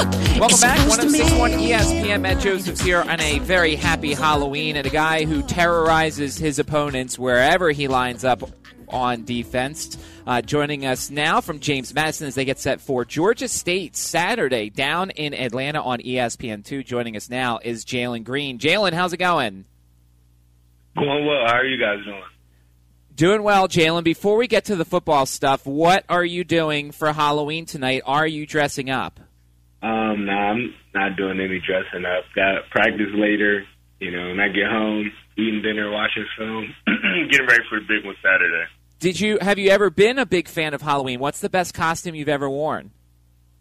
Welcome back. 1061 ESPN. Matt Josephs here on a very happy Halloween and a guy who terrorizes his opponents wherever he lines up on defense. Uh, joining us now from James Madison as they get set for Georgia State Saturday down in Atlanta on ESPN2. Joining us now is Jalen Green. Jalen, how's it going? Going well. How are you guys doing? Doing well, Jalen. Before we get to the football stuff, what are you doing for Halloween tonight? Are you dressing up? Um, no, nah, I'm not doing any dressing up. Got practice later. You know, when I get home, eating dinner, watching film, getting ready for the big one Saturday. Did you have you ever been a big fan of Halloween? What's the best costume you've ever worn?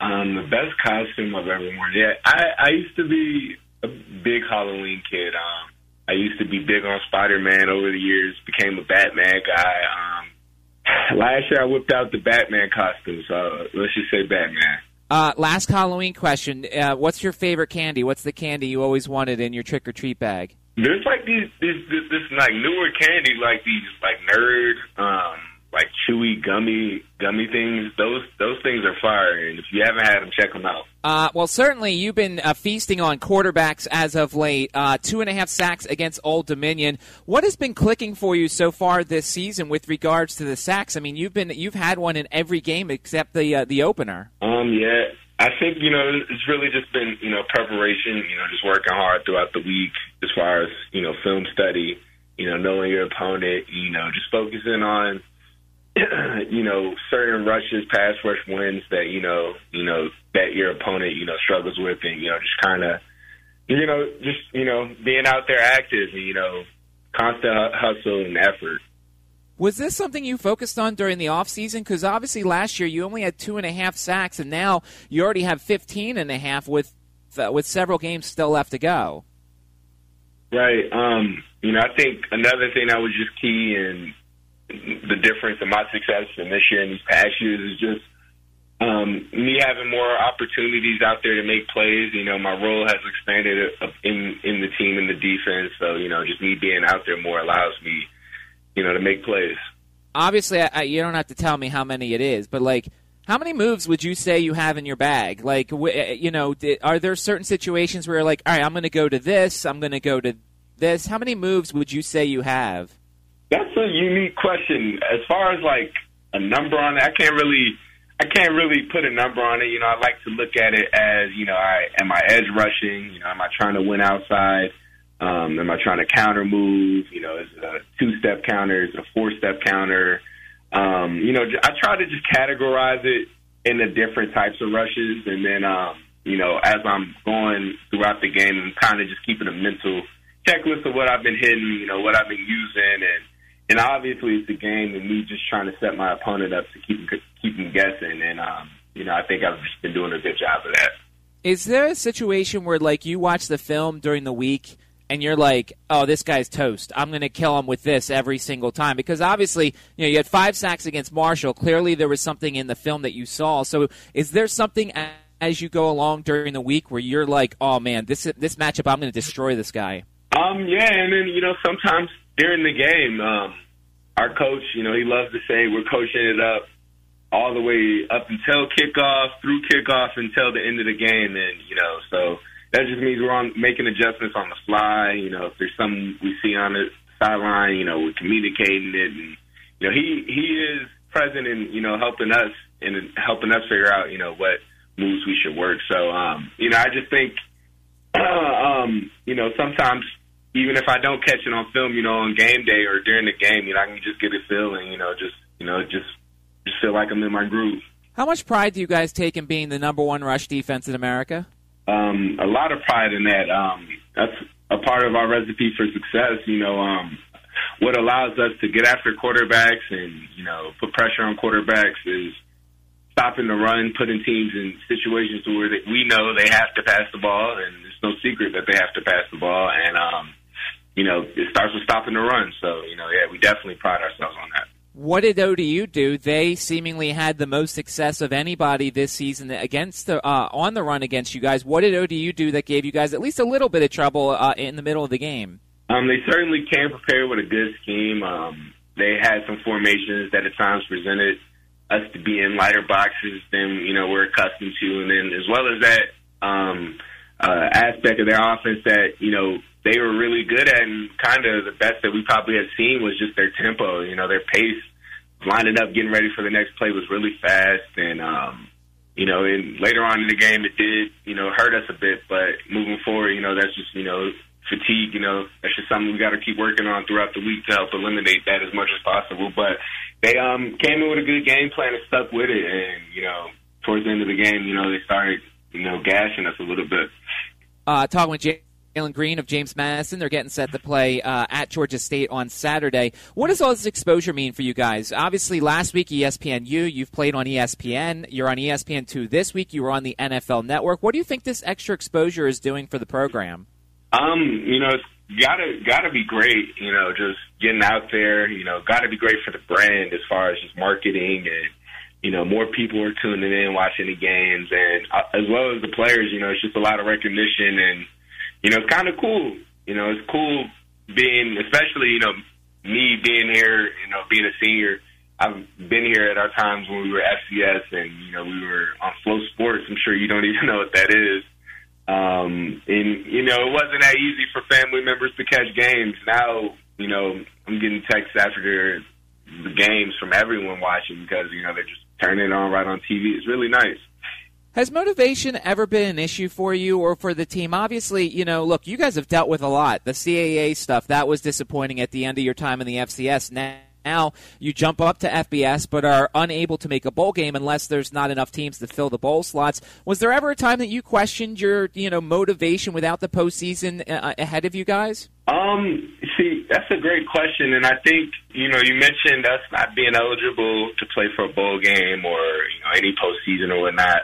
Um, the best costume I've ever worn. Yeah, I, I used to be a big Halloween kid. Um, I used to be big on Spider Man over the years. Became a Batman guy. Um, last year I whipped out the Batman costume, so let's just say Batman. Uh, last Halloween question: uh, What's your favorite candy? What's the candy you always wanted in your trick or treat bag? There's like these, this, this, this like newer candy, like these, like nerd, um, like chewy gummy gummy things. Those those things are fire, and if you haven't had them, check them out. Uh, well, certainly you've been uh, feasting on quarterbacks as of late. Uh, two and a half sacks against Old Dominion. What has been clicking for you so far this season with regards to the sacks? I mean, you've been you've had one in every game except the uh, the opener. Um, yeah, I think you know it's really just been you know preparation. You know, just working hard throughout the week as far as you know film study. You know, knowing your opponent. You know, just focusing on you know certain rushes, pass rush wins that you know you know that your opponent you know struggles with, and you know just kind of you know just you know being out there active and you know constant hustle and effort. Was this something you focused on during the offseason? Because obviously last year you only had two and a half sacks, and now you already have 15 and a half with, uh, with several games still left to go. Right. Um, you know, I think another thing that was just key in the difference in my success in this year and these past years is just um, me having more opportunities out there to make plays. You know, my role has expanded in in the team in the defense. So you know, just me being out there more allows me you know, to make plays. Obviously, I, you don't have to tell me how many it is, but like, how many moves would you say you have in your bag? Like, eh, you know, are there certain situations where you're like, all right, I'm going to go to this, I'm going to go to this? How many moves would you say you have? That's a unique question. As far as like a number on it, I can't really, I can't really put a number on it. You know, I like to look at it as, you know, I am I edge rushing? You know, am I trying to win outside? Um, am I trying to counter move? You know, is it a two step counter? Is it a four step counter? Um, you know, I try to just categorize it in the different types of rushes, and then um, you know, as I'm going throughout the game, I'm kind of just keeping a mental checklist of what I've been hitting, you know, what I've been using, and and obviously it's a game and me just trying to set my opponent up to keep keep him guessing, and um, you know, I think I've just been doing a good job of that. Is there a situation where like you watch the film during the week? and you're like, oh, this guy's toast. I'm going to kill him with this every single time. Because obviously, you know, you had five sacks against Marshall. Clearly, there was something in the film that you saw. So, is there something as you go along during the week where you're like, oh man, this this matchup, I'm going to destroy this guy? Um, yeah, and then you know, sometimes during the game, um, our coach, you know, he loves to say we're coaching it up all the way up until kickoff, through kickoff, until the end of the game, and you know, so that just means we're on making adjustments on the fly. You know, if there's something we see on the sideline, you know, we're communicating it, and you know, he he is present and you know helping us and helping us figure out you know what moves we should work. So, um, you know, I just think, um, you know, sometimes even if I don't catch it on film, you know, on game day or during the game, you know, I can just get a feeling, you know, just you know, just just feel like I'm in my groove. How much pride do you guys take in being the number one rush defense in America? um, a lot of pride in that. Um, that's a part of our recipe for success. You know, um, what allows us to get after quarterbacks and you know put pressure on quarterbacks is stopping the run, putting teams in situations where they, we know they have to pass the ball, and it's no secret that they have to pass the ball. And um, you know, it starts with stopping the run. So you know, yeah, we definitely pride ourselves on that. What did ODU do? They seemingly had the most success of anybody this season against the uh, on the run against you guys. What did ODU do that gave you guys at least a little bit of trouble uh, in the middle of the game? Um, they certainly came prepared with a good scheme. Um, they had some formations that at times presented us to be in lighter boxes than you know we're accustomed to, and then as well as that, um, uh, aspect of their offense that you know they were really good at, and kind of the best that we probably had seen was just their tempo. You know, their pace, lining up, getting ready for the next play was really fast, and um, you know, and later on in the game, it did you know hurt us a bit, but moving forward, you know, that's just you know fatigue. You know, that's just something we got to keep working on throughout the week to help eliminate that as much as possible. But they um came in with a good game plan and stuck with it, and you know, towards the end of the game, you know, they started you know gashing us a little bit. Uh, talking with Jay Jalen Green of James Madison. They're getting set to play uh, at Georgia State on Saturday. What does all this exposure mean for you guys? Obviously, last week ESPNU, you've played on ESPN. You're on ESPN2 this week. You were on the NFL Network. What do you think this extra exposure is doing for the program? Um, you know, it's gotta gotta be great. You know, just getting out there. You know, gotta be great for the brand as far as just marketing and you know, more people are tuning in, watching the games, and uh, as well as the players. You know, it's just a lot of recognition and you know, it's kind of cool. You know, it's cool being, especially, you know, me being here, you know, being a senior. I've been here at our times when we were FCS and, you know, we were on Flow Sports. I'm sure you don't even know what that is. Um, and, you know, it wasn't that easy for family members to catch games. Now, you know, I'm getting texts after the games from everyone watching because, you know, they're just turning it on right on TV. It's really nice. Has motivation ever been an issue for you or for the team? Obviously, you know, look, you guys have dealt with a lot. The CAA stuff, that was disappointing at the end of your time in the FCS. Now, now you jump up to FBS but are unable to make a bowl game unless there's not enough teams to fill the bowl slots. Was there ever a time that you questioned your, you know, motivation without the postseason uh, ahead of you guys? Um, see, that's a great question, and I think you know you mentioned us not being eligible to play for a bowl game or you know any postseason or whatnot.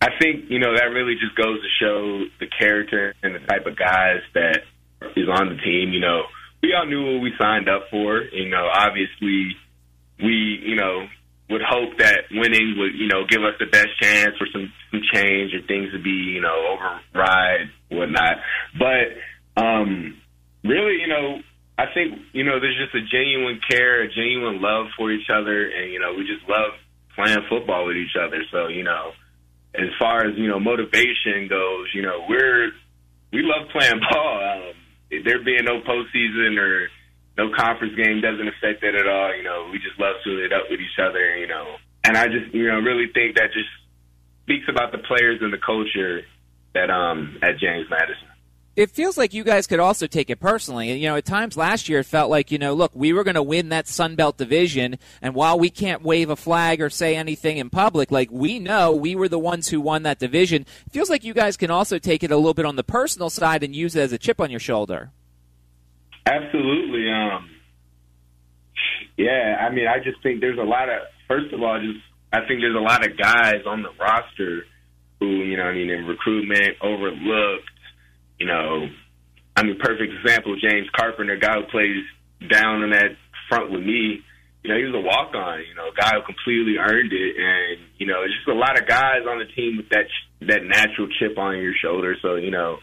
I think you know that really just goes to show the character and the type of guys that is on the team. You know, we all knew what we signed up for. You know, obviously, we you know would hope that winning would you know give us the best chance for some some change or things to be you know override whatnot. But um, really, you know, I think you know there's just a genuine care, a genuine love for each other, and you know we just love playing football with each other. So you know as far as you know motivation goes, you know we're we love playing ball. Um, there being no postseason or no conference game doesn't affect that at all. You know, we just love suiting it up with each other. You know, and I just you know really think that just speaks about the players and the culture that um at James Madison it feels like you guys could also take it personally. You know, at times last year it felt like, you know, look, we were going to win that Sun Belt division, and while we can't wave a flag or say anything in public, like we know we were the ones who won that division. It feels like you guys can also take it a little bit on the personal side and use it as a chip on your shoulder. Absolutely. Um, yeah, I mean, I just think there's a lot of, first of all, just I think there's a lot of guys on the roster who, you know, I mean, in recruitment overlooked you know, I mean, perfect example, James Carpenter, guy who plays down in that front with me. You know, he was a walk on. You know, guy who completely earned it, and you know, it's just a lot of guys on the team with that that natural chip on your shoulder. So you know,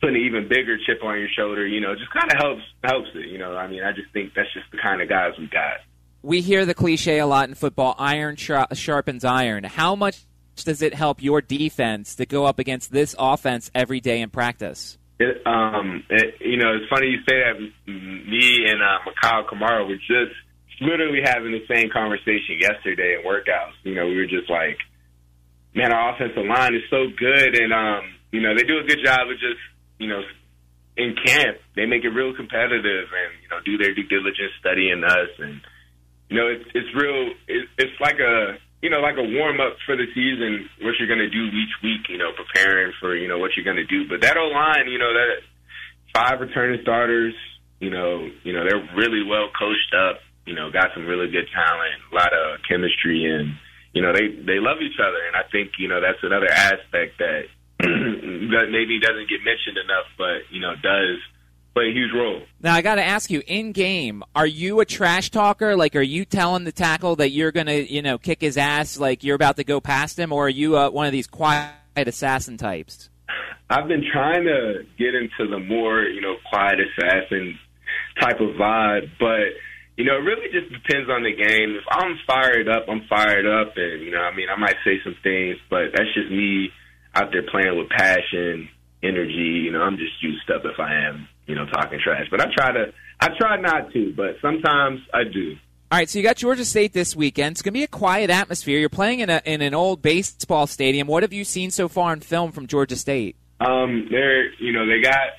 putting an even bigger chip on your shoulder, you know, just kind of helps helps it. You know, I mean, I just think that's just the kind of guys we got. We hear the cliche a lot in football: iron sharpens iron. How much does it help your defense to go up against this offense every day in practice? It, um, it, you know, it's funny you say that. Me and uh, Mikhail Kamara were just literally having the same conversation yesterday in workouts. You know, we were just like, man, our offensive line is so good, and um, you know, they do a good job of just, you know, in camp they make it real competitive and you know do their due diligence studying us and you know it's it's real it, it's like a you know, like a warm up for the season, what you're going to do each week, you know, preparing for, you know, what you're going to do. But that O line, you know, that five returning starters, you know, you know, they're really well coached up, you know, got some really good talent, a lot of chemistry and, you know, they, they love each other. And I think, you know, that's another aspect that, that maybe doesn't get mentioned enough, but, you know, does play a huge role. Now I got to ask you, in game, are you a trash talker? Like, are you telling the tackle that you're going to, you know, kick his ass, like you're about to go past him, or are you uh, one of these quiet assassin types? I've been trying to get into the more, you know, quiet assassin type of vibe, but you know, it really just depends on the game. If I'm fired up, I'm fired up, and you know, I mean, I might say some things, but that's just me out there playing with passion, energy. You know, I'm just used up if I am, you know, talking trash. But I try to, I try not to, but sometimes I do. All right, so you got Georgia State this weekend. It's going to be a quiet atmosphere. You're playing in a in an old baseball stadium. What have you seen so far in film from Georgia State? Um, they're you know they got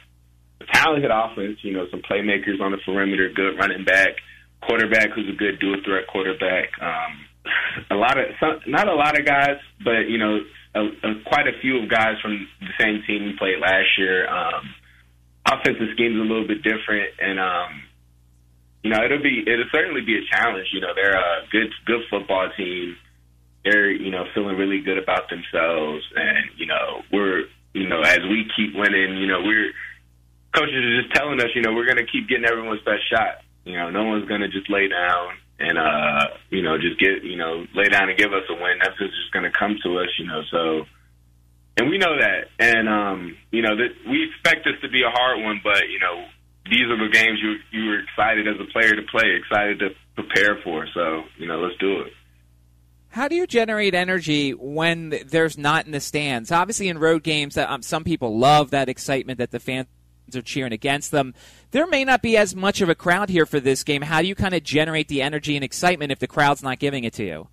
a talented offense. You know some playmakers on the perimeter, good running back, quarterback who's a good dual threat quarterback. Um, a lot of some, not a lot of guys, but you know a, a, quite a few of guys from the same team we played last year. Um, offensive scheme's a little bit different, and um, you know, it'll be it'll certainly be a challenge. You know, they're a good good football team. They're you know feeling really good about themselves, and you know we're you know as we keep winning, you know we're coaches are just telling us, you know, we're going to keep getting everyone's best shot. You know, no one's going to just lay down and uh, you know just get you know lay down and give us a win. That's just going to come to us. You know, so and we know that, and um, you know that we expect this to be a hard one, but you know these are the games you you were excited as a player to play, excited to prepare for. So you know, let's do it. How do you generate energy when there's not in the stands? Obviously, in road games, um, some people love that excitement that the fans are cheering against them. There may not be as much of a crowd here for this game. How do you kind of generate the energy and excitement if the crowd's not giving it to you?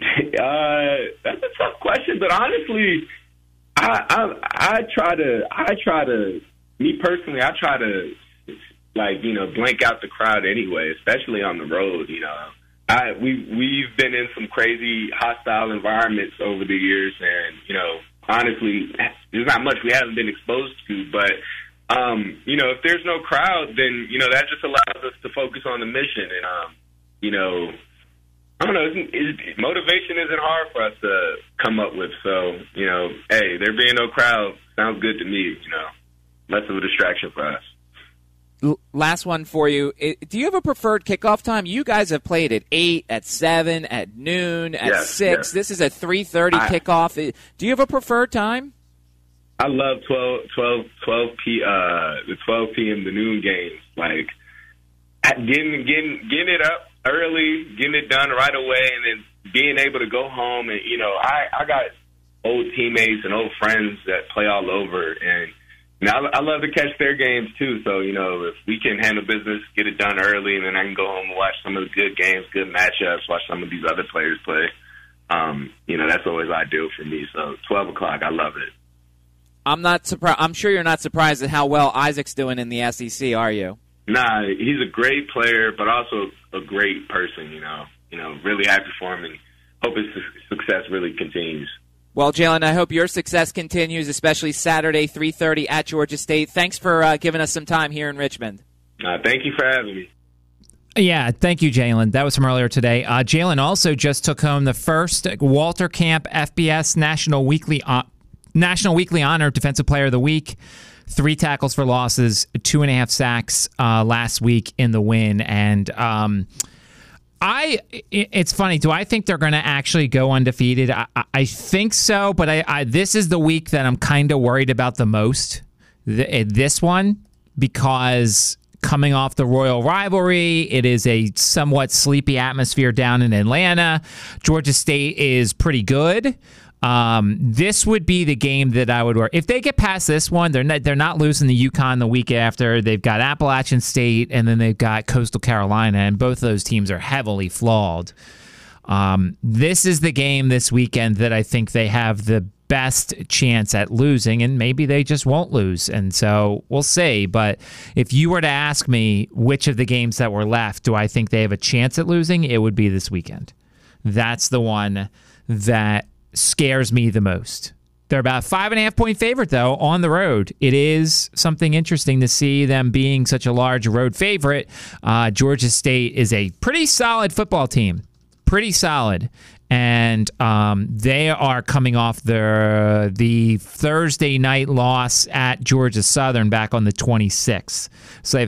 Uh, that's a tough question, but honestly, I, I I try to I try to me personally I try to like you know blank out the crowd anyway, especially on the road. You know, I we we've been in some crazy hostile environments over the years, and you know, honestly, there's not much we haven't been exposed to, but. Um, you know, if there's no crowd, then you know that just allows us to focus on the mission, and um, you know, I don't know. It's, it's, motivation isn't hard for us to come up with. So, you know, hey, there being no crowd sounds good to me. You know, less of a distraction for us last one for you. Do you have a preferred kickoff time? You guys have played at eight, at seven, at noon, at yes, six. Yes. This is a three thirty kickoff. Do you have a preferred time? I love 12, 12, 12 p. Uh, the twelve p.m. the noon games. Like getting getting getting it up early, getting it done right away, and then being able to go home. And you know, I I got old teammates and old friends that play all over, and now I love to catch their games too. So you know, if we can handle business, get it done early, and then I can go home and watch some of the good games, good matchups, watch some of these other players play. Um, you know, that's always ideal for me. So twelve o'clock, I love it. I'm not surprised. I'm sure you're not surprised at how well Isaac's doing in the SEC, are you? Nah, he's a great player, but also a great person. You know, you know, really happy for him, and hope his success really continues. Well, Jalen, I hope your success continues, especially Saturday, 3.30 at Georgia State. Thanks for uh, giving us some time here in Richmond. Uh, thank you for having me. Yeah, thank you, Jalen. That was from earlier today. Uh, Jalen also just took home the first Walter Camp FBS National Weekly uh, National Weekly Honor Defensive Player of the Week. Three tackles for losses, two and a half sacks uh, last week in the win, and um, I it's funny. Do I think they're going to actually go undefeated? I, I think so, but I, I, this is the week that I'm kind of worried about the most. Eh, this one because coming off the Royal rivalry, it is a somewhat sleepy atmosphere down in Atlanta. Georgia State is pretty good. Um, this would be the game that I would work. If they get past this one, they're not, they're not losing the UConn the week after. They've got Appalachian State and then they've got Coastal Carolina, and both of those teams are heavily flawed. Um, this is the game this weekend that I think they have the best chance at losing, and maybe they just won't lose. And so we'll see. But if you were to ask me which of the games that were left do I think they have a chance at losing, it would be this weekend. That's the one that scares me the most. They're about five and a half point favorite though on the road. It is something interesting to see them being such a large road favorite. Uh, Georgia State is a pretty solid football team, pretty solid, and um, they are coming off their the Thursday night loss at Georgia Southern back on the 26th. So they've